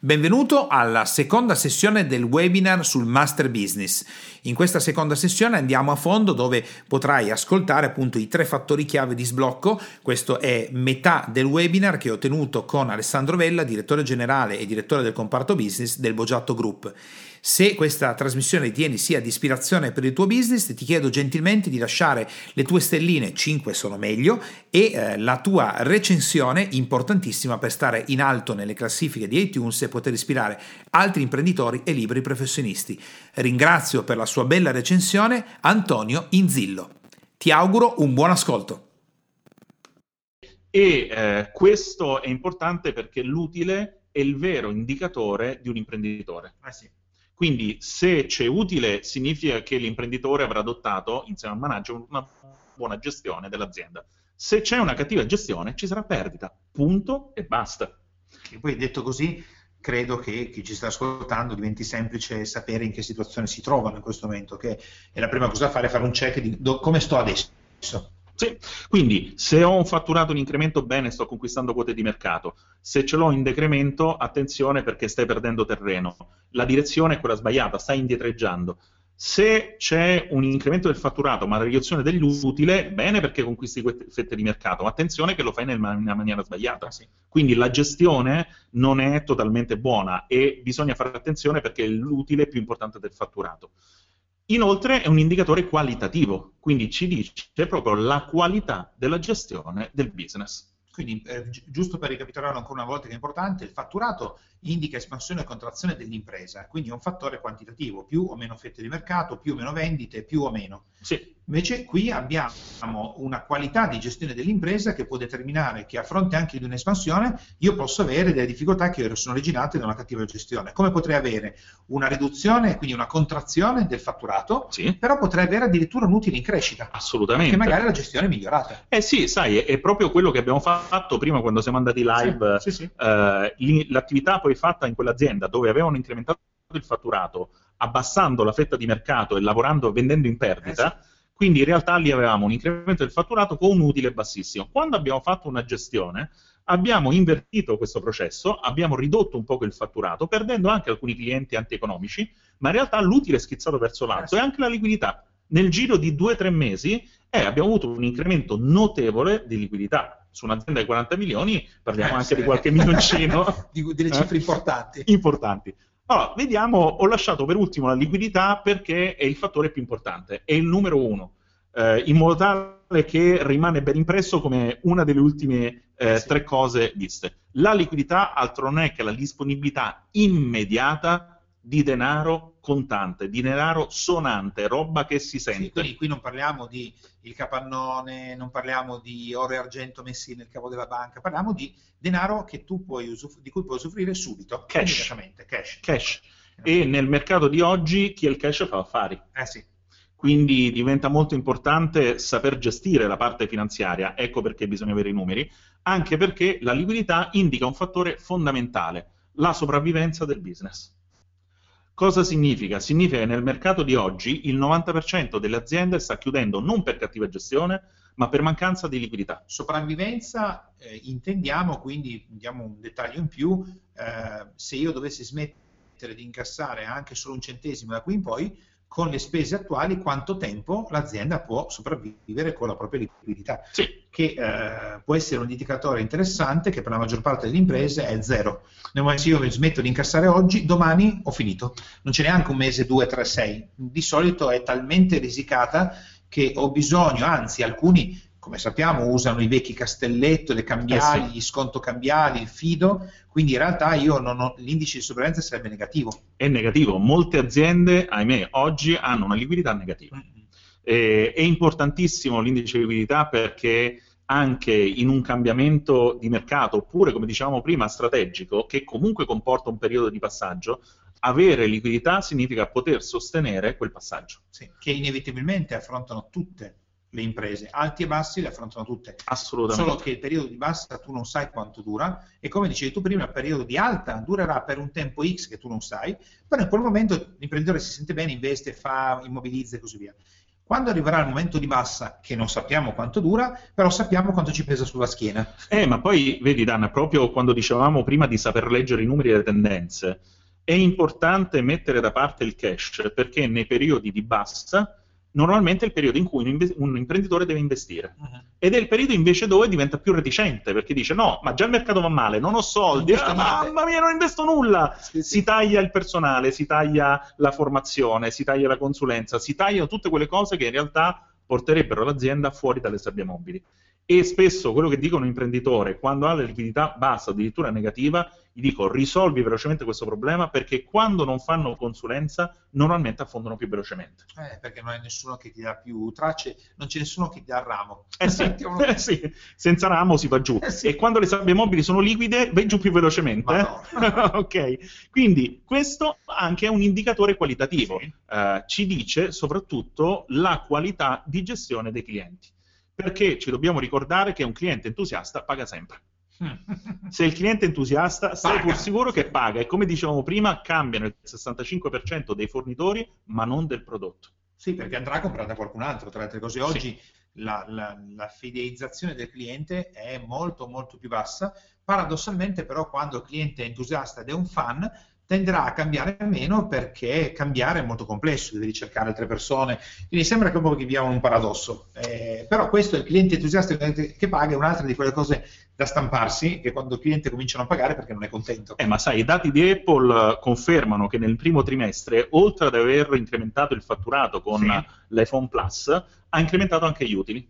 Benvenuto alla seconda sessione del webinar sul Master Business. In questa seconda sessione andiamo a fondo dove potrai ascoltare appunto i tre fattori chiave di sblocco. Questo è metà del webinar che ho tenuto con Alessandro Vella, direttore generale e direttore del comparto business del Bogiatto Group. Se questa trasmissione ritieni sia di ispirazione per il tuo business, ti chiedo gentilmente di lasciare le tue stelline, 5 sono meglio, e eh, la tua recensione importantissima per stare in alto nelle classifiche di iTunes e poter ispirare altri imprenditori e liberi professionisti. Ringrazio per la sua bella recensione Antonio Inzillo. Ti auguro un buon ascolto. E eh, questo è importante perché l'utile è il vero indicatore di un imprenditore. Ah, sì. Quindi se c'è utile significa che l'imprenditore avrà adottato insieme al manager una buona gestione dell'azienda. Se c'è una cattiva gestione ci sarà perdita, punto e basta. E poi detto così, credo che chi ci sta ascoltando diventi semplice sapere in che situazione si trovano in questo momento, che è la prima cosa da fare, fare un check di do, come sto adesso. Sì, quindi se ho un fatturato in incremento, bene, sto conquistando quote di mercato. Se ce l'ho in decremento, attenzione perché stai perdendo terreno. La direzione è quella sbagliata, stai indietreggiando. Se c'è un incremento del fatturato ma una riduzione dell'utile, bene perché conquisti fette di mercato, ma attenzione che lo fai in una maniera sbagliata. Sì. Quindi la gestione non è totalmente buona e bisogna fare attenzione perché l'utile è più importante del fatturato. Inoltre è un indicatore qualitativo, quindi ci dice proprio la qualità della gestione del business. Quindi, eh, gi- giusto per ricapitolare ancora una volta che è importante, il fatturato indica espansione e contrazione dell'impresa, quindi è un fattore quantitativo, più o meno fette di mercato, più o meno vendite, più o meno. Sì, Invece qui abbiamo una qualità di gestione dell'impresa che può determinare che a fronte anche di un'espansione io posso avere delle difficoltà che sono originate da una cattiva gestione. Come potrei avere una riduzione, quindi una contrazione del fatturato, sì, però potrei avere addirittura un utile in crescita, assolutamente. perché magari la gestione è migliorata. Eh sì, sai, è, proprio quello che abbiamo fatto prima quando siamo andati live. Sì, sì. Eh, l'attività poi fatta in quell'azienda dove avevano incrementato il fatturato abbassando la fetta di mercato e lavorando, vendendo in perdita, quindi in realtà lì avevamo un incremento del fatturato con un utile bassissimo. Quando abbiamo fatto una gestione, abbiamo invertito questo processo, abbiamo ridotto un poco il fatturato, perdendo anche alcuni clienti antieconomici, ma in realtà l'utile è schizzato verso l'alto e anche la liquidità. Nel giro di due o tre mesi eh, abbiamo avuto un incremento notevole di liquidità. Su un'azienda di 40 milioni parliamo Eh, anche di qualche milioncino Di- delle Eh? cifre importanti. importanti. Allora, vediamo, ho lasciato per ultimo la liquidità perché è il fattore più importante, è il numero uno, eh, in modo tale che rimane ben impresso come una delle ultime eh, Eh sì. tre cose viste. La liquidità altro non è che la disponibilità immediata di denaro contante, di denaro sonante, roba che si Sì, sente. quindi qui non parliamo di il capannone, non parliamo di oro e argento messi nel cavo della banca, parliamo di denaro che tu puoi usuf- di cui puoi usufruire subito, Cash. cash. Cash. E nel mercato di oggi chi ha il cash fa affari. Eh sì, Quindi diventa molto importante saper gestire la parte finanziaria, ecco perché bisogna avere i numeri, anche perché la liquidità indica un fattore fondamentale, la sopravvivenza del business. Cosa significa? Significa che nel mercato di oggi il 90% delle aziende sta chiudendo non per cattiva gestione, ma per mancanza di liquidità. sopravvivenza eh, intendiamo, quindi diamo un dettaglio in più, eh, se io dovessi smettere di incassare anche solo un centesimo da qui in poi, con le spese attuali quanto tempo l'azienda può sopravvivere con la propria liquidità. Sì, che eh, può essere un indicatore interessante che per la maggior parte delle imprese è zero. Nel momento che io smetto di incassare oggi, domani ho finito. Non c'è neanche un mese, due, tre, sei. Di solito è talmente risicata che ho bisogno, anzi alcuni, come sappiamo, usano i vecchi castelletto, le cambiali, Eh sì. gli sconto cambiali, il fido, quindi in realtà io non ho, l'indice di sopravvivenza sarebbe negativo. è negativo. Molte aziende, ahimè, oggi hanno una liquidità negativa. Eh, è importantissimo l'indice di liquidità perché anche in un cambiamento di mercato, oppure come dicevamo prima, strategico, che comunque comporta un periodo di passaggio, avere liquidità significa poter sostenere quel passaggio. Sì, che inevitabilmente affrontano tutte le imprese, alti e bassi le affrontano tutte. Assolutamente. Solo che il periodo di bassa tu non sai quanto dura e come dicevi tu prima, il periodo di alta durerà per un tempo X che tu non sai, però in quel momento l'imprenditore si sente bene, investe, fa, immobilizza e così via. Quando arriverà il momento di bassa, che non sappiamo quanto dura, però sappiamo quanto ci pesa sulla schiena. Eh, ma poi, vedi Dan, proprio quando dicevamo prima di saper leggere i numeri e le tendenze, è importante mettere da parte il cash perché nei periodi di bassa normalmente è il periodo in cui un, un imprenditore deve investire. Uh-huh. Ed è il periodo invece dove diventa più reticente, perché dice no, ma già il mercato va male, non ho soldi, ah, mamma mia, non investo nulla. Sì, sì. Si taglia il personale, si taglia la formazione, si taglia la consulenza, si tagliano tutte quelle cose che in realtà porterebbero l'azienda fuori dalle sabbie mobili e spesso quello che dicono l'imprenditore quando ha la liquidità bassa, addirittura negativa, gli dico risolvi velocemente questo problema perché quando non fanno consulenza normalmente affondano più velocemente. Eh, perché non hai nessuno che ti dà più tracce, non c'è nessuno che ti dà il ramo. Eh sì, eh sì. senza ramo si va giù. Eh sì. E quando le sabbie mobili sono liquide vai giù più velocemente. Eh? No. ok, quindi questo anche è un indicatore qualitativo, sì. uh, ci dice soprattutto la qualità di gestione dei clienti perché ci dobbiamo ricordare che un cliente entusiasta paga sempre. Se il cliente è entusiasta, stai pur sicuro che paga e come dicevamo prima, cambiano il 65% dei fornitori, ma non del prodotto. Sì, perché andrà a comprare da qualcun altro, tra le altre cose. Oggi sì. la, la, la, fidelizzazione del cliente è molto molto più bassa. Paradossalmente, però, quando il cliente è entusiasta ed è un fan, tenderà a cambiare meno perché cambiare è molto complesso, devi ricercare altre persone, quindi sembra che un po' viviamo un paradosso, eh, però questo è il cliente entusiasta che paga, è un'altra di quelle cose da stamparsi, che quando il cliente comincia a non pagare perché non è contento. Eh, ma sai, i dati di Apple confermano che nel primo trimestre, oltre ad aver incrementato il fatturato con sì. l'iPhone Plus, ha incrementato anche gli utili.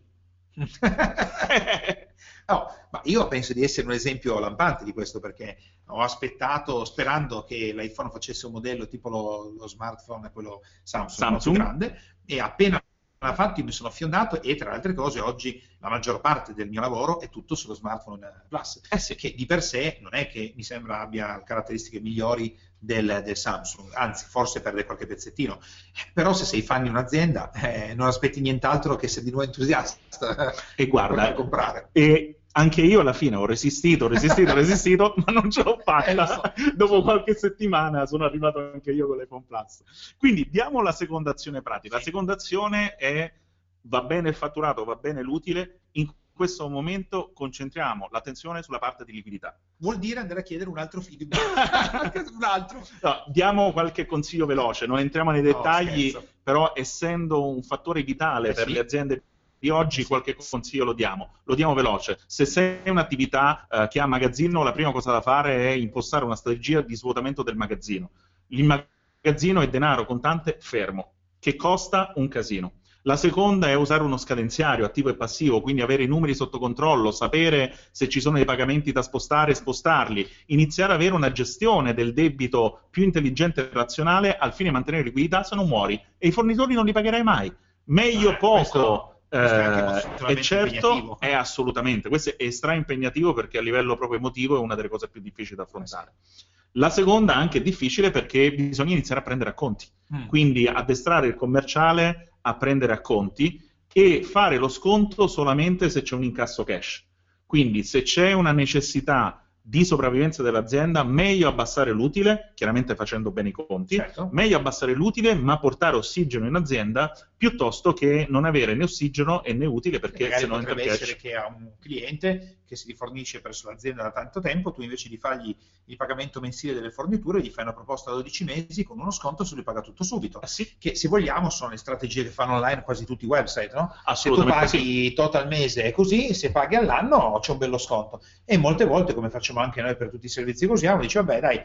No, ma io penso di essere un esempio lampante di questo perché ho aspettato sperando che l'iPhone facesse un modello tipo lo, lo smartphone, quello Samsung, Samsung. grande, e appena l'ha fatto io mi sono affiondato e tra le altre cose oggi la maggior parte del mio lavoro è tutto sullo smartphone Plus, eh sì. che di per sé non è che mi sembra abbia caratteristiche migliori del, del Samsung, anzi forse perde qualche pezzettino, però se sei fan di un'azienda eh, non aspetti nient'altro che se di nuovo entusiasta e guarda, comprare. E anche io alla fine ho resistito, ho resistito, ho resistito, ma non ce l'ho fatta. Eh, so. Dopo qualche settimana sono arrivato anche io con l'iPhone Plus. Quindi diamo la seconda azione pratica. La seconda azione è va bene il fatturato, va bene l'utile, in questo momento concentriamo l'attenzione sulla parte di liquidità. Vuol dire andare a chiedere un altro feedback. un altro. No, diamo qualche consiglio veloce, non entriamo nei dettagli, no, però essendo un fattore vitale eh, per sì. le aziende di oggi qualche consiglio lo diamo, lo diamo veloce. Se sei un'attività eh, che ha magazzino, la prima cosa da fare è impostare una strategia di svuotamento del magazzino. Il magazzino è denaro contante fermo, che costa un casino. La seconda è usare uno scadenziario attivo e passivo, quindi avere i numeri sotto controllo, sapere se ci sono dei pagamenti da spostare e spostarli, iniziare ad avere una gestione del debito più intelligente e razionale al fine di mantenere liquidità, se non muori. E i fornitori non li pagherai mai. Meglio ah, poco. Questo eh, e certo è assolutamente, questo è stra impegnativo perché a livello proprio emotivo è una delle cose più difficili da affrontare. La seconda anche è difficile perché bisogna iniziare a prendere a conti, mm. quindi addestrare il commerciale a prendere a conti e fare lo sconto solamente se c'è un incasso cash. Quindi se c'è una necessità di sopravvivenza dell'azienda, meglio abbassare l'utile, chiaramente facendo bene i conti, certo. meglio abbassare l'utile ma portare ossigeno in azienda piuttosto che non avere né ossigeno e né utile perché se no potrebbe essere che ha un cliente che si rifornisce presso l'azienda da tanto tempo, tu invece di fargli il pagamento mensile delle forniture gli fai una proposta a 12 mesi con uno sconto se lui paga tutto subito. Ah, sì. Che se vogliamo sono le strategie che fanno online quasi tutti i website, no? Assolutamente. Se tu paghi sì. tot al mese e così, se paghi all'anno c'è un bello sconto. E molte volte, come facciamo anche noi per tutti i servizi che usiamo, dice vabbè dai,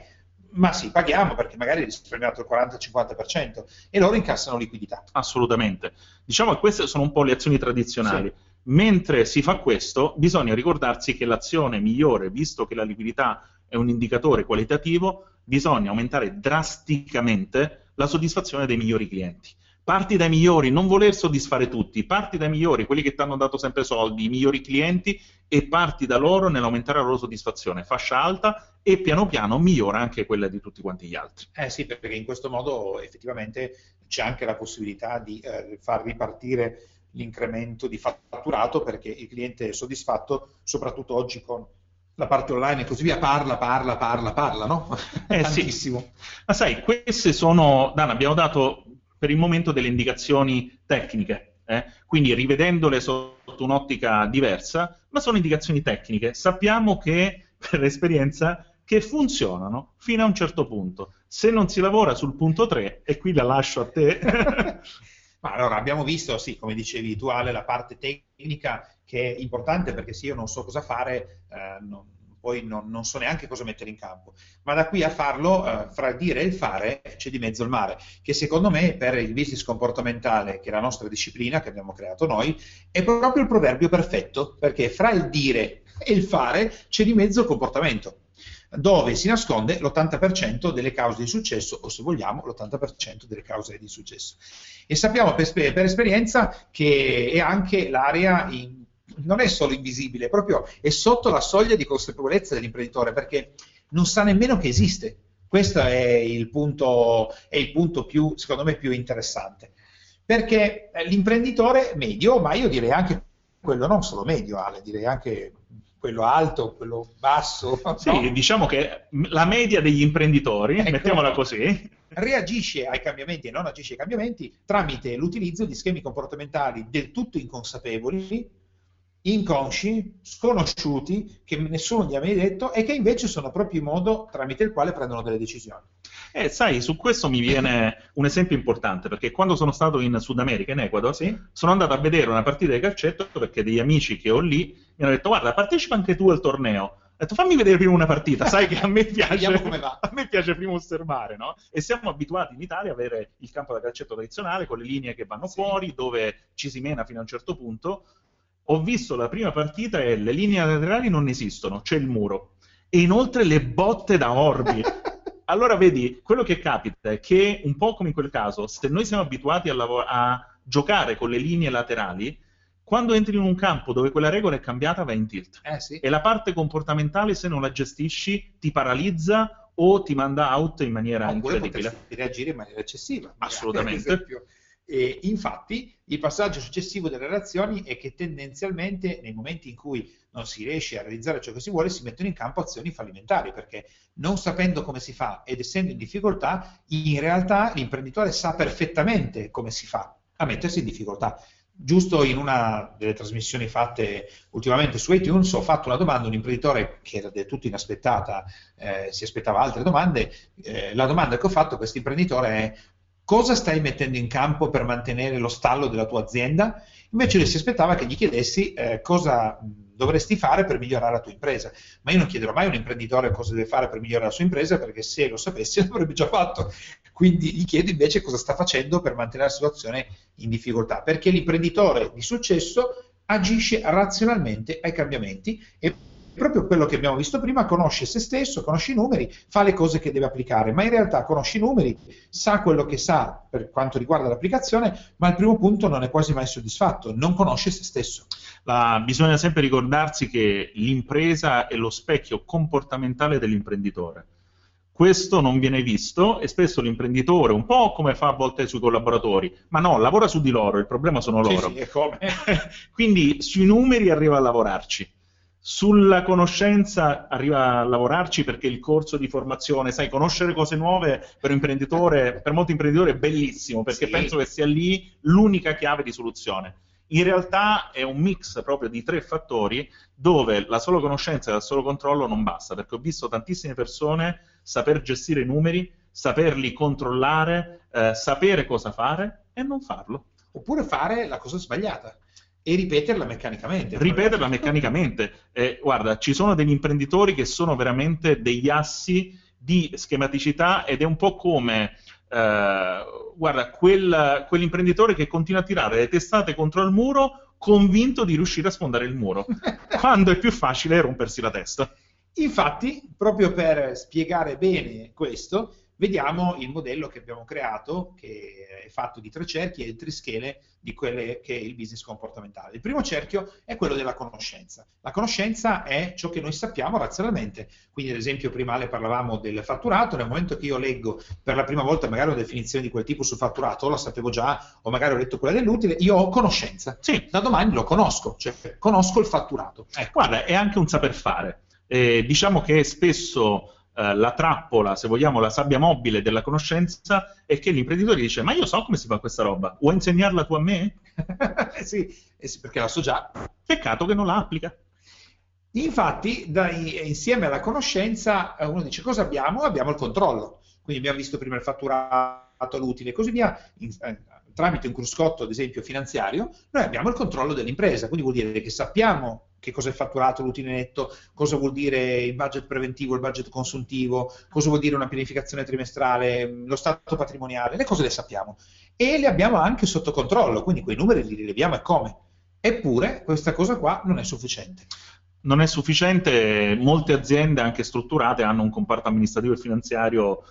ma sì, paghiamo perché magari hai risparmiato il 40-50% e loro incassano liquidità. Assolutamente. Diciamo che queste sono un po' le azioni tradizionali. Sì. Mentre si fa questo, bisogna ricordarsi che l'azione migliore, visto che la liquidità è un indicatore qualitativo, bisogna aumentare drasticamente la soddisfazione dei migliori clienti. Parti dai migliori, non voler soddisfare tutti, parti dai migliori, quelli che ti hanno dato sempre soldi, i migliori clienti e parti da loro nell'aumentare la loro soddisfazione, fascia alta e piano piano migliora anche quella di tutti quanti gli altri. Eh sì, perché in questo modo effettivamente c'è anche la possibilità di eh, far ripartire l'incremento di fatturato perché il cliente è soddisfatto, soprattutto oggi con la parte online e così via, parla, parla, parla, parla, no? Eh, Tantissimo. Sì. Ma sai, queste sono, Dan, abbiamo dato per il momento delle indicazioni tecniche, eh? quindi rivedendole sotto un'ottica diversa, ma sono indicazioni tecniche. Sappiamo che, per esperienza, che funzionano fino a un certo punto. Se non si lavora sul punto 3, e qui la lascio a te. Ma allora abbiamo visto, sì, come dicevi tu Ale, la parte tecnica che è importante perché se io non so cosa fare, eh, non, poi non, non, so neanche cosa mettere in campo. Ma da qui a farlo, eh, fra il dire e il fare, c'è di mezzo il mare, che secondo me per il business comportamentale, che è la nostra disciplina che abbiamo creato noi, è proprio il proverbio perfetto, perché fra il dire e il fare c'è di mezzo il comportamento dove si nasconde l'80% delle cause di successo, o se vogliamo l'80% delle cause di successo. E sappiamo per, per esperienza che è anche l'area in non è solo invisibile, proprio è sotto la soglia di consapevolezza dell'imprenditore perché non sa nemmeno che esiste. Questo è il punto, è il punto più, secondo me, più interessante. Perché l'imprenditore medio, ma io direi anche quello non solo medio, Ale, direi anche quello alto, quello basso. Sì, no? diciamo che la media degli imprenditori, ecco, mettiamola così, reagisce ai cambiamenti e non agisce ai cambiamenti tramite l'utilizzo di schemi comportamentali del tutto inconsapevoli, inconsci, sconosciuti, che nessuno gli ha mai detto e che invece sono proprio il modo tramite il quale prendono delle decisioni. Eh, sai, su questo mi viene un esempio importante, perché quando sono stato in Sud America, in Ecuador, sì? sono andato a vedere una partita di calcetto perché degli amici che ho lì mi hanno detto guarda, partecipa anche tu al torneo. Ho detto fammi vedere prima una partita, sai che a me piace, a me piace prima osservare, no? E siamo abituati in Italia ad avere il campo da calcetto tradizionale con le linee che vanno sì. fuori, dove ci si mena fino a un certo punto. Ho visto la prima partita e le linee laterali non esistono, c'è il muro. E inoltre le botte da orbi. allora vedi, quello che capita è che, un po' come in quel caso, se noi siamo abituati a, lav- a giocare con le linee laterali, quando entri in un campo dove quella regola è cambiata, vai in tilt. Eh, sì. E la parte comportamentale, se non la gestisci, ti paralizza o ti manda out in maniera Oppure incredibile. Oppure reagire in maniera eccessiva. Assolutamente. E infatti il passaggio successivo delle relazioni è che tendenzialmente nei momenti in cui non si riesce a realizzare ciò che si vuole si mettono in campo azioni fallimentari perché non sapendo come si fa ed essendo in difficoltà in realtà l'imprenditore sa perfettamente come si fa a mettersi in difficoltà. Giusto in una delle trasmissioni fatte ultimamente su iTunes ho fatto una domanda a un imprenditore che era del tutto inaspettata, eh, si aspettava altre domande. Eh, la domanda che ho fatto a questo imprenditore è cosa stai mettendo in campo per mantenere lo stallo della tua azienda? Invece lui si aspettava che gli chiedessi eh, cosa dovresti fare per migliorare la tua impresa. Ma io non chiederò mai a un imprenditore cosa deve fare per migliorare la sua impresa, perché se lo sapessi l'avrebbe già fatto. Quindi gli chiedo invece cosa sta facendo per mantenere la situazione in difficoltà, perché l'imprenditore di successo agisce razionalmente ai cambiamenti e proprio quello che abbiamo visto prima, conosce se stesso, conosce i numeri, fa le cose che deve applicare, ma in realtà conosce i numeri, sa quello che sa per quanto riguarda l'applicazione, ma al primo punto non è quasi mai soddisfatto, non conosce se stesso. La, bisogna sempre ricordarsi che l'impresa è lo specchio comportamentale dell'imprenditore. Questo non viene visto e spesso l'imprenditore, un po' come fa a volte sui collaboratori, ma no, lavora su di loro, il problema sono loro. Sì, sì? Quindi sui numeri arriva a lavorarci sulla conoscenza arriva a lavorarci perché il corso di formazione, sai, conoscere cose nuove per un imprenditore, per molti imprenditori è bellissimo perché sì. penso che sia lì l'unica chiave di soluzione. In realtà è un mix proprio di tre fattori dove la sola conoscenza e il solo controllo non basta, perché ho visto tantissime persone saper gestire i numeri, saperli controllare, eh, sapere cosa fare e non farlo. Oppure fare la cosa sbagliata e ripeterla meccanicamente. Ripeterla meccanicamente. Eh, guarda, ci sono degli imprenditori che sono veramente degli assi di schematicità ed è un po' come, eh, guarda, quel, quell'imprenditore che continua a tirare le testate contro il muro convinto di riuscire a sfondare il muro, quando è più facile rompersi la testa. Infatti, proprio per spiegare bene questo, vediamo il modello che abbiamo creato, che è fatto di tre cerchi e di tre schede di quelle che è il business comportamentale. Il primo cerchio è quello della conoscenza. La conoscenza è ciò che noi sappiamo razionalmente. Quindi, ad esempio, prima le parlavamo del fatturato, nel momento che io leggo per la prima volta magari una definizione di quel tipo sul fatturato, la sapevo già, o magari ho letto quella dell'utile, io ho conoscenza. Sì. Da domani lo conosco, cioè conosco il fatturato. Eh, guarda, è anche un saper fare. Eh, diciamo che spesso eh, la trappola, se vogliamo, la sabbia mobile della conoscenza è che l'imprenditore dice ma io so come si fa questa roba, vuoi insegnarla tu a me? eh, sì, eh sì, perché la so già. Peccato che non la applica. Infatti, dai, insieme alla conoscenza, eh, uno dice cosa abbiamo? Abbiamo il controllo. Quindi abbiamo visto prima il fatturato, l'utile e così via. In, eh, tramite un cruscotto, ad esempio, finanziario, noi abbiamo il controllo dell'impresa. Quindi vuol dire che sappiamo che cosa è fatturato l'utile netto, cosa vuol dire il budget preventivo, il budget consuntivo, cosa vuol dire una pianificazione trimestrale, lo stato patrimoniale, le cose le sappiamo e le abbiamo anche sotto controllo, quindi quei numeri li rileviamo e come. Eppure questa cosa qua non è sufficiente. Non è sufficiente, molte aziende anche strutturate hanno un comparto amministrativo e finanziario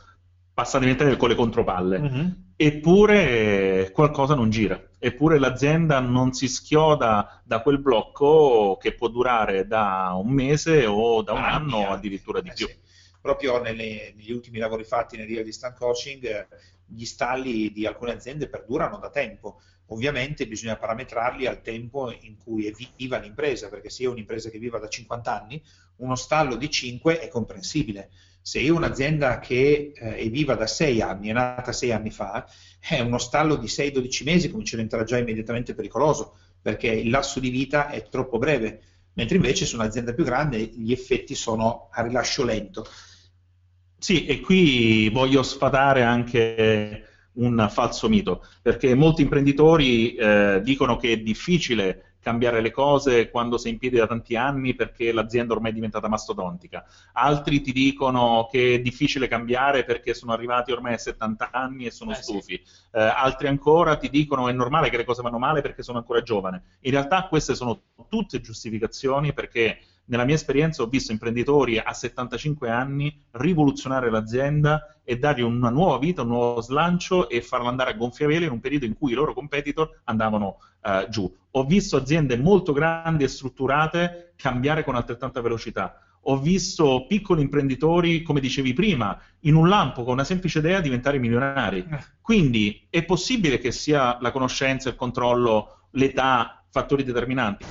passatemi a con le contropalle. Mm-hmm. Eppure qualcosa non gira, eppure l'azienda non si schioda da quel blocco che può durare da un mese o da un ah, anno o addirittura di eh, più. Sì. Proprio nelle, negli ultimi lavori fatti nel Real Distant Coaching, gli stalli di alcune aziende perdurano da tempo. Ovviamente bisogna parametrarli al tempo in cui è viva l'impresa, perché se è un'impresa che viva da 50 anni, uno stallo di 5 è comprensibile se io ho un'azienda che eh, è viva da sei anni, è nata sei anni fa, è uno stallo di 6-12 mesi comincia a diventare già immediatamente pericoloso, perché il lasso di vita è troppo breve, mentre invece su un'azienda più grande gli effetti sono a rilascio lento. Sì, e qui voglio sfatare anche un falso mito, perché molti imprenditori eh, dicono che è difficile cambiare le cose quando sei in piedi da tanti anni perché l'azienda ormai è diventata mastodontica. Altri ti dicono che è difficile cambiare perché sono arrivati ormai a 70 anni e sono eh, stufi. Sì. Eh, altri ancora ti dicono è normale che le cose vanno male perché sono ancora giovane. In realtà queste sono tutte giustificazioni perché nella mia esperienza ho visto imprenditori a 75 anni rivoluzionare l'azienda e dargli una nuova vita, un nuovo slancio e farla andare a gonfiavele in un periodo in cui i loro competitor andavano uh, giù. Ho visto aziende molto grandi e strutturate cambiare con altrettanta velocità. Ho visto piccoli imprenditori, come dicevi prima, in un lampo con una semplice idea diventare milionari. Eh. Quindi è possibile che sia la conoscenza, il controllo, l'età fattori determinanti?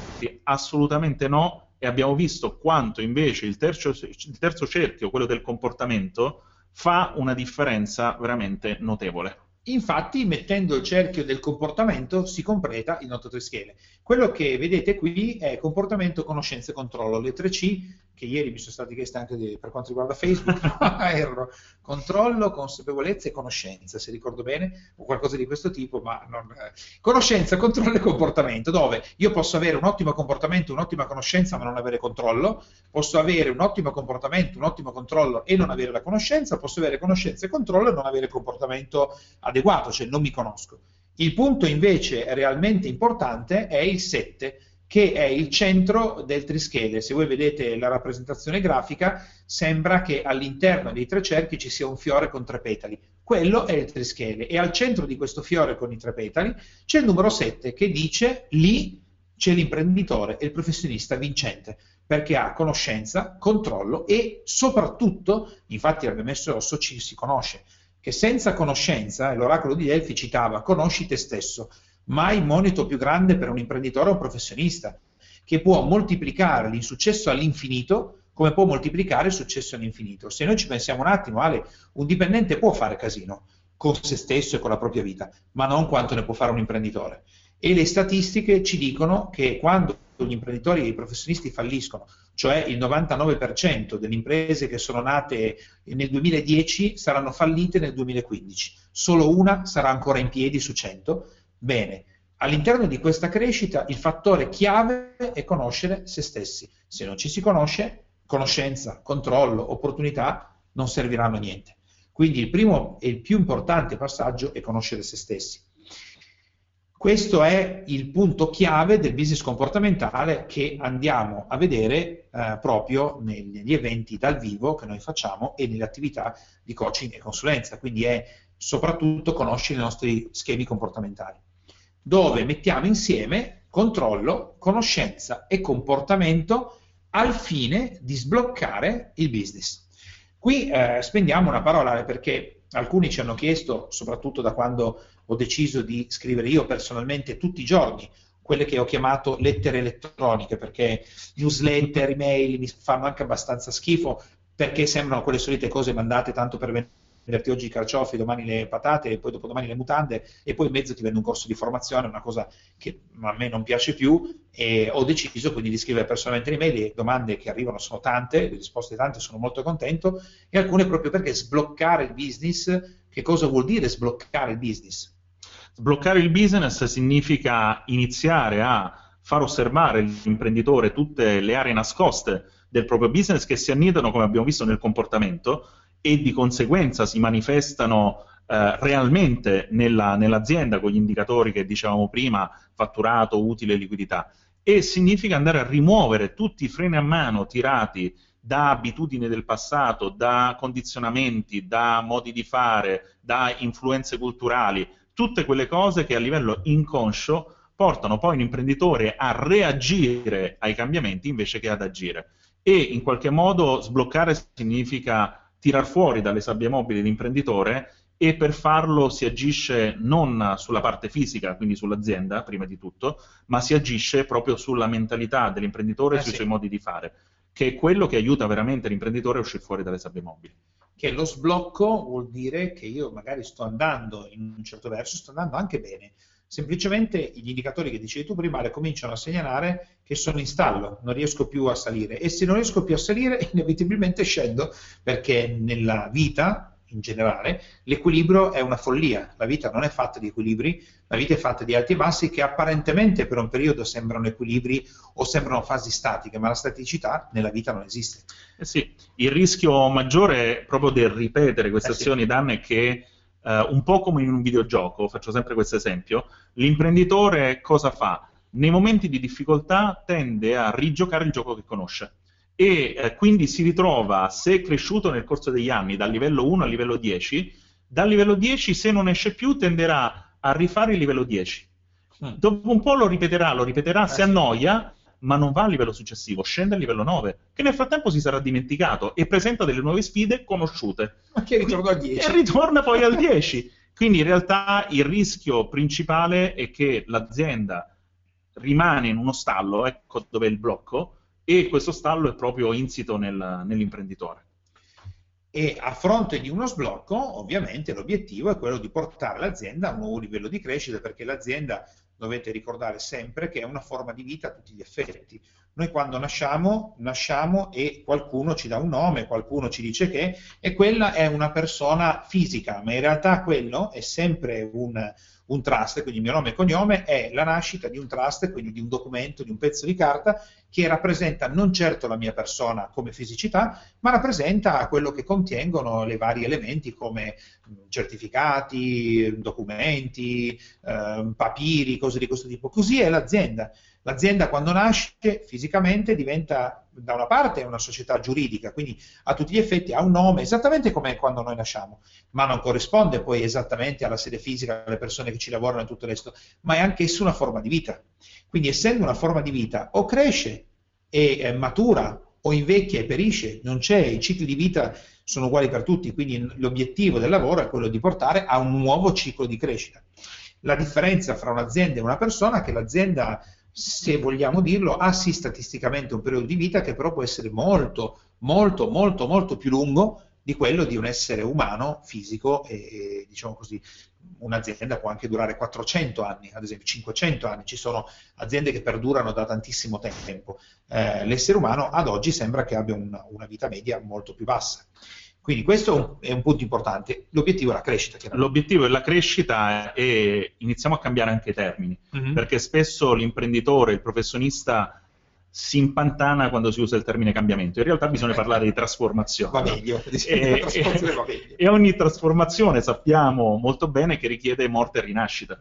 Assolutamente no e abbiamo visto quanto invece il terzo, il terzo cerchio, quello del comportamento, fa una differenza veramente notevole. Infatti, mettendo il cerchio del comportamento si completa il noto trischele. Quello che vedete qui è comportamento, conoscenza e controllo, le tre C che ieri mi sono stati chieste anche di, per quanto riguarda Facebook, erano controllo, consapevolezza e conoscenza, se ricordo bene, o qualcosa di questo tipo, ma non, eh. conoscenza, controllo e comportamento, dove io posso avere un ottimo comportamento, un'ottima conoscenza, ma non avere controllo, posso avere un ottimo comportamento, un ottimo controllo e non avere la conoscenza, posso avere conoscenza e controllo e non avere comportamento adeguato, cioè non mi conosco. Il punto invece realmente importante è il 7, che è il centro del trischede. Se voi vedete la rappresentazione grafica, sembra che all'interno dei tre cerchi ci sia un fiore con tre petali. Quello è il trischede e al centro di questo fiore con i tre petali c'è il numero 7 che dice lì c'è l'imprenditore e il professionista vincente perché ha conoscenza, controllo e soprattutto, infatti abbiamo messo rosso, ci si conosce, che senza conoscenza, l'oracolo di Delfi citava, conosci te stesso, mai monito più grande per un imprenditore o un professionista, che può moltiplicare l'insuccesso all'infinito come può moltiplicare il successo all'infinito. Se noi ci pensiamo un attimo, Ale, un dipendente può fare casino con se stesso e con la propria vita, ma non quanto ne può fare un imprenditore. E le statistiche ci dicono che quando gli imprenditori e i professionisti falliscono, cioè il 99% delle imprese che sono nate nel 2010 saranno fallite nel 2015, solo una sarà ancora in piedi su 100 Bene, all'interno di questa crescita il fattore chiave è conoscere se stessi. Se non ci si conosce, conoscenza, controllo, opportunità non serviranno a niente. Quindi il primo e il più importante passaggio è conoscere se stessi. Questo è il punto chiave del business comportamentale che andiamo a vedere eh, proprio negli eventi dal vivo che noi facciamo e nelle attività di coaching e consulenza, quindi è soprattutto conoscere i nostri schemi comportamentali, dove mettiamo insieme controllo, conoscenza e comportamento al fine di sbloccare il business. Qui eh, spendiamo una parola perché alcuni ci hanno chiesto, soprattutto da quando ho deciso di scrivere io personalmente tutti i giorni quelle che ho chiamato lettere elettroniche, perché newsletter, email mi fanno anche abbastanza schifo, perché sembrano quelle solite cose mandate tanto per venderti oggi i carciofi, domani le patate, e poi dopodomani le mutande, e poi in mezzo ti vende un corso di formazione, una cosa che a me non piace più, e ho deciso quindi di scrivere personalmente l'email, le domande che arrivano sono tante, le risposte tante, sono molto contento, e alcune proprio perché sbloccare il business, che cosa vuol dire sbloccare il business? Sbloccare il business significa iniziare a far osservare l'imprenditore tutte le aree nascoste del proprio business che si annidano, come abbiamo visto, nel comportamento e di conseguenza si manifestano eh, realmente nella, nell'azienda con gli indicatori che dicevamo prima, fatturato, utile, liquidità. E significa andare a rimuovere tutti i freni a mano tirati da abitudini del passato, da condizionamenti, da modi di fare, da influenze culturali, tutte quelle cose che a livello inconscio portano poi un imprenditore a reagire ai cambiamenti invece che ad agire. E in qualche modo sbloccare significa tirar fuori dalle sabbie mobili l'imprenditore e per farlo si agisce non sulla parte fisica, quindi sull'azienda prima di tutto, ma si agisce proprio sulla mentalità dell'imprenditore e eh sui sì. suoi modi di fare, che è quello che aiuta veramente l'imprenditore a uscire fuori dalle sabbie mobili che lo sblocco vuol dire che io magari sto andando in un certo verso, sto andando anche bene. Semplicemente gli indicatori che dicevi tu prima le cominciano a segnalare che sono in stallo, non riesco più a salire e se non riesco più a salire inevitabilmente scendo perché nella vita in generale, l'equilibrio è una follia. La vita non è fatta di equilibri, la vita è fatta di alti e bassi che apparentemente per un periodo sembrano equilibri o sembrano fasi statiche, ma la staticità nella vita non esiste. Eh sì, il rischio maggiore proprio del ripetere queste eh azioni sì. danno è che Uh, un po' come in un videogioco, faccio sempre questo esempio, l'imprenditore cosa fa? Nei momenti di difficoltà tende a rigiocare il gioco che conosce e eh, quindi si ritrova, se è cresciuto nel corso degli anni dal livello 1 al livello 10, dal livello 10 se non esce più tenderà a rifare il livello 10. Mm. Dopo un po' lo ripeterà, lo ripeterà, eh, si annoia, ma non va al livello successivo, scende al livello 9, che nel frattempo si sarà dimenticato e presenta delle nuove sfide conosciute. Ma che ritorna al 10. E ritorna poi al 10. Quindi in realtà il rischio principale è che l'azienda rimane in uno stallo, ecco dove è il blocco, e questo stallo è proprio insito nel, nell'imprenditore. E a fronte di uno sblocco, ovviamente, l'obiettivo è quello di portare l'azienda a un nuovo livello di crescita, perché l'azienda, dovete ricordare sempre, che è una forma di vita a tutti gli effetti. Noi quando nasciamo, nasciamo e qualcuno ci dà un nome, qualcuno ci dice che, e quella è una persona fisica, ma in realtà quello è sempre un, un trust, quindi il mio nome e cognome, è la nascita di un trust, quindi di un documento, di un pezzo di carta che rappresenta non certo la mia persona come fisicità, ma rappresenta quello che contengono i vari elementi come certificati, documenti, eh, papiri, cose di questo tipo. Così è l'azienda. L'azienda quando nasce fisicamente diventa da una parte una società giuridica, quindi a tutti gli effetti ha un nome esattamente come quando noi nasciamo, ma non corrisponde poi esattamente alla sede fisica, alle persone che ci lavorano e tutto il resto, ma è anch'esso una forma di vita. Quindi essendo una forma di vita o cresce e eh, matura o invecchia e perisce, non c'è, i cicli di vita sono uguali per tutti, quindi l'obiettivo del lavoro è quello di portare a un nuovo ciclo di crescita. La differenza fra un'azienda e una persona è che l'azienda se vogliamo dirlo, ha sì statisticamente un periodo di vita che però può essere molto, molto, molto, molto più lungo di quello di un essere umano fisico e, diciamo così un'azienda può anche durare 400 anni, ad esempio 500 anni, ci sono aziende che perdurano da tantissimo tempo, eh, l'essere umano ad oggi sembra che abbia una, una vita media molto più bassa. Quindi questo è un punto importante. L'obiettivo è la crescita. L'obiettivo è la crescita e iniziamo a cambiare anche i termini, mm-hmm. perché spesso l'imprenditore, il professionista si impantana quando si usa il termine cambiamento. In realtà bisogna parlare di trasformazione. Va meglio. E, trasformazione va meglio. e, ogni trasformazione sappiamo molto bene che richiede morte e rinascita.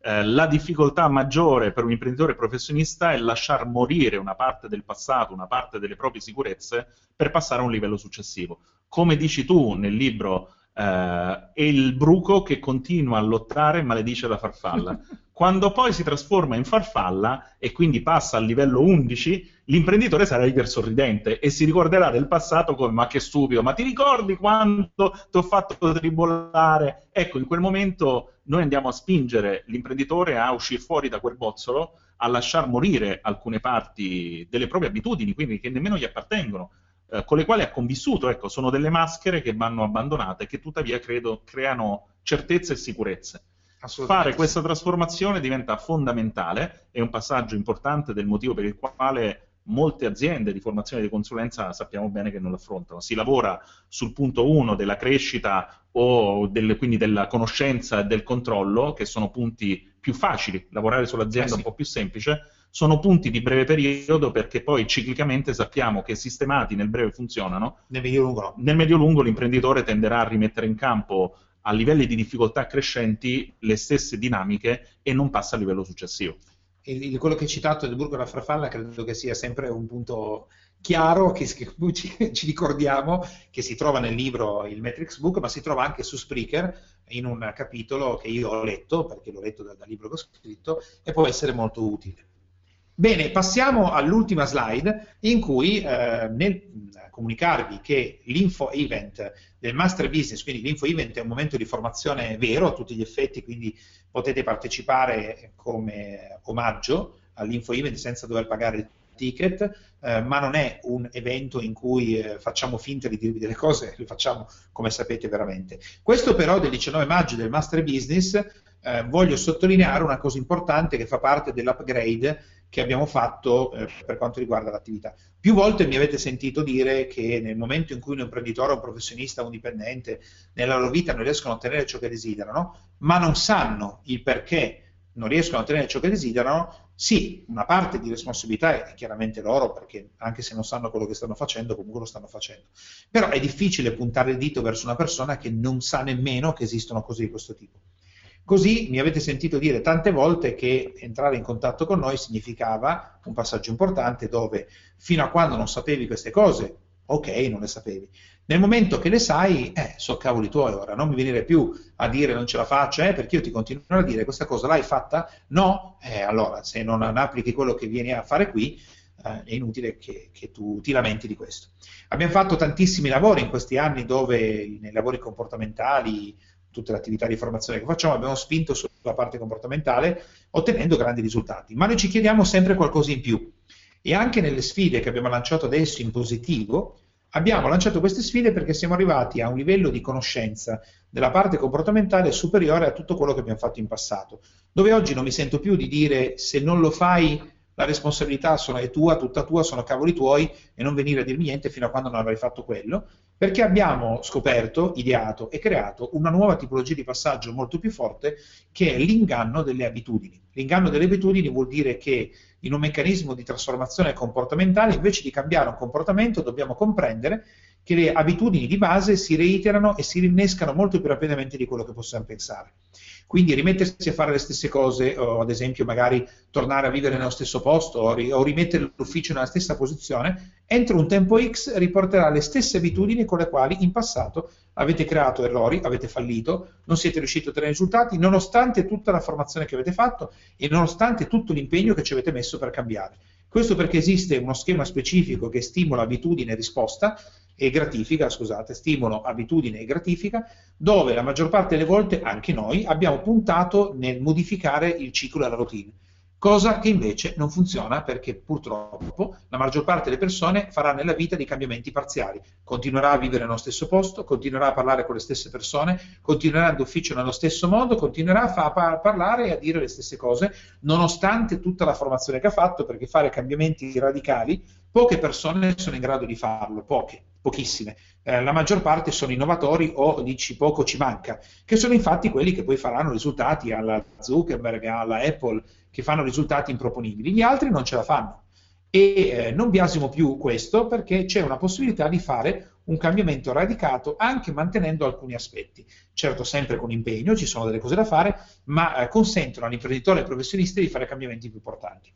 Eh, la difficoltà maggiore per un imprenditore professionista è lasciar morire una parte del passato, una parte delle proprie sicurezze per passare a un livello successivo. Come dici tu nel libro, eh, è il bruco che continua a lottare e maledice la farfalla. Quando poi si trasforma in farfalla e quindi passa al livello 11, l'imprenditore sarà iper sorridente e si ricorderà del passato come ma che stupido, ma ti ricordi quando ti ho fatto tribolare? Ecco, in quel momento noi andiamo a spingere l'imprenditore a uscire fuori da quel bozzolo, a lasciar morire alcune parti delle proprie abitudini, quindi che nemmeno gli appartengono, eh, con le quali ha convissuto. Ecco, sono delle maschere che vanno abbandonate e che tuttavia credo creano certezze e sicurezze. Fare questa trasformazione diventa fondamentale, è un passaggio importante del motivo per il quale molte aziende di formazione di consulenza sappiamo bene che non l'affrontano. Si lavora sul punto 1 della crescita o del, quindi della conoscenza e del controllo, che sono punti più facili, lavorare sull'azienda eh sì. un po' più semplice, sono punti di breve periodo perché poi ciclicamente sappiamo che sistemati nel breve funzionano. Nel medio-lungo no. Nel medio-lungo l'imprenditore tenderà a rimettere in campo a livelli di difficoltà crescenti le stesse dinamiche e non passa al livello successivo il, quello che hai citato del Burgo della Farfalla credo che sia sempre un punto chiaro che, che ci, ci, ricordiamo che si trova nel libro il Matrix Book, ma si trova anche su Spreaker in un capitolo che io ho letto, perché l'ho letto dal, dal libro che ho scritto, e può essere molto utile. Bene, passiamo all'ultima slide in cui eh, nel comunicarvi che l'info event del master business, quindi l'info event è un momento di formazione vero a tutti gli effetti, quindi potete partecipare come omaggio all'info event senza dover pagare il ticket, eh, ma non è un evento in cui eh, facciamo finta di dirvi delle cose, le facciamo come sapete veramente. Questo però del 19 maggio del master business eh, voglio sottolineare una cosa importante che fa parte dell'upgrade che abbiamo fatto eh, per quanto riguarda l'attività. Più volte mi avete sentito dire che nel momento in cui un imprenditore, un professionista, un dipendente nella loro vita non riescono a ottenere ciò che desiderano, ma non sanno il perché non riescono a ottenere ciò che desiderano, sì, una parte di responsabilità è chiaramente loro, perché anche se non sanno quello che stanno facendo, comunque lo stanno facendo. Però è difficile puntare il dito verso una persona che non sa nemmeno che esistono cose di questo tipo. Così mi avete sentito dire tante volte che entrare in contatto con noi significava un passaggio importante dove fino a quando non sapevi queste cose, ok, non le sapevi. Nel momento che le sai, eh, so cavoli tuoi ora, non mi venire più a dire non ce la faccio, eh, perché io ti continuo a dire questa cosa l'hai fatta? No? Eh, allora, se non applichi quello che vieni a fare qui, eh, è inutile che, che, tu ti lamenti di questo. Abbiamo fatto tantissimi lavori in questi anni dove nei lavori comportamentali, tutte le attività di formazione che facciamo, abbiamo spinto sulla parte comportamentale ottenendo grandi risultati, ma noi ci chiediamo sempre qualcosa in più. E anche nelle sfide che abbiamo lanciato adesso in positivo, abbiamo lanciato queste sfide perché siamo arrivati a un livello di conoscenza della parte comportamentale superiore a tutto quello che abbiamo fatto in passato, dove oggi non mi sento più di dire se non lo fai la responsabilità sono, è tua, tutta tua, sono cavoli tuoi e non venire a dirmi niente fino a quando non avrai fatto quello, perché abbiamo scoperto, ideato e creato una nuova tipologia di passaggio molto più forte che è l'inganno delle abitudini. L'inganno delle abitudini vuol dire che in un meccanismo di trasformazione comportamentale, invece di cambiare un comportamento, dobbiamo comprendere che le abitudini di base si reiterano e si rinnescano molto più rapidamente di quello che possiamo pensare. Quindi rimettersi a fare le stesse cose, o ad esempio magari tornare a vivere nello stesso posto o, ri- o rimettere l'ufficio nella stessa posizione, entro un tempo X riporterà le stesse abitudini con le quali in passato avete creato errori, avete fallito, non siete riusciti a ottenere risultati, nonostante tutta la formazione che avete fatto e nonostante tutto l'impegno che ci avete messo per cambiare. Questo perché esiste uno schema specifico che stimola abitudine e risposta e gratifica, scusate, stimolo, abitudine e gratifica, dove la maggior parte delle volte anche noi abbiamo puntato nel modificare il ciclo e la routine cosa che invece non funziona perché purtroppo la maggior parte delle persone farà nella vita dei cambiamenti parziali, continuerà a vivere nello stesso posto, continuerà a parlare con le stesse persone, continuerà all'ufficio nello stesso modo, continuerà a, fa- a parlare e a dire le stesse cose, nonostante tutta la formazione che ha fatto, perché fare cambiamenti radicali, poche persone sono in grado di farlo, poche pochissime. Eh, la maggior parte sono innovatori o dici poco ci manca, che sono infatti quelli che poi faranno risultati alla Zuckerberg, alla Apple, che fanno risultati improponibili. Gli altri non ce la fanno. E eh, non biasimo più questo perché c'è una possibilità di fare un cambiamento radicato anche mantenendo alcuni aspetti. Certo sempre con impegno, ci sono delle cose da fare, ma eh, consentono all'imprenditore e ai professionisti di fare cambiamenti più importanti.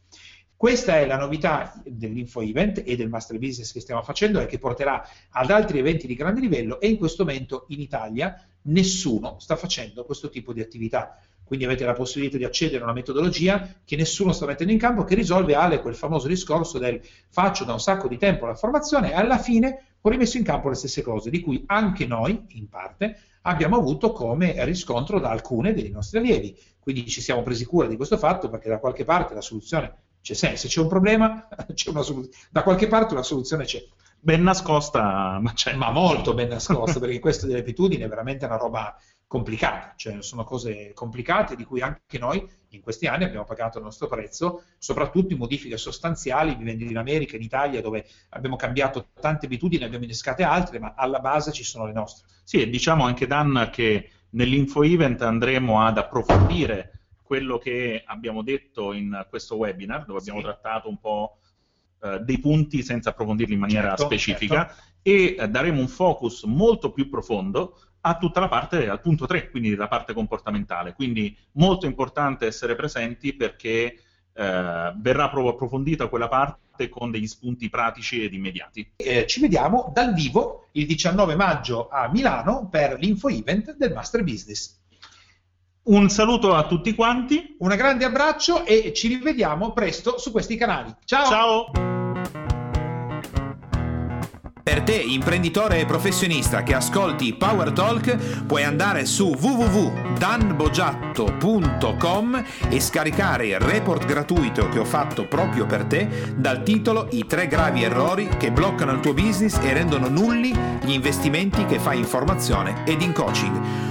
Questa è la novità dell'Info Event e del Master Business che stiamo facendo e che porterà ad altri eventi di grande livello e in questo momento in Italia nessuno sta facendo questo tipo di attività. Quindi avete la possibilità di accedere a una metodologia che nessuno sta mettendo in campo, che risolve Ale quel famoso discorso del faccio da un sacco di tempo la formazione e alla fine ho rimesso in campo le stesse cose, di cui anche noi, in parte, abbiamo avuto come riscontro da alcune dei nostri allievi. Quindi ci siamo presi cura di questo fatto perché da qualche parte la soluzione c'è sempre, se c'è un problema, c'è una soluzione. Da qualche parte una soluzione c'è. Ben nascosta, ma c'è. Ma molto ben nascosta, perché questa delle abitudini è veramente una roba complicata, cioè sono cose complicate di cui anche noi in questi anni abbiamo pagato il nostro prezzo, soprattutto in modifiche sostanziali, vivendo in America, in Italia, dove abbiamo cambiato tante abitudini, abbiamo innescate altre, ma alla base ci sono le nostre. Sì, e diciamo anche Dan che nell'info event andremo ad approfondire quello che abbiamo detto in questo webinar, dove abbiamo sì. trattato un po' eh, dei punti senza approfondirli in maniera certo, specifica certo. e eh, daremo un focus molto più profondo a tutta la parte, al punto 3, quindi la parte comportamentale. Quindi molto importante essere presenti perché eh, verrà proprio approfondita quella parte con degli spunti pratici ed immediati. Eh, ci vediamo dal vivo il 19 maggio a Milano per l'info event del Master Business. Un saluto a tutti quanti. Un grande abbraccio e ci rivediamo presto su questi canali. Ciao! Ciao! Per te, imprenditore e professionista che ascolti Power Talk, puoi andare su www.danbogiatto.com e scaricare il report gratuito che ho fatto proprio per te dal titolo I tre gravi errori che bloccano il tuo business e rendono nulli gli investimenti che fai in formazione ed in coaching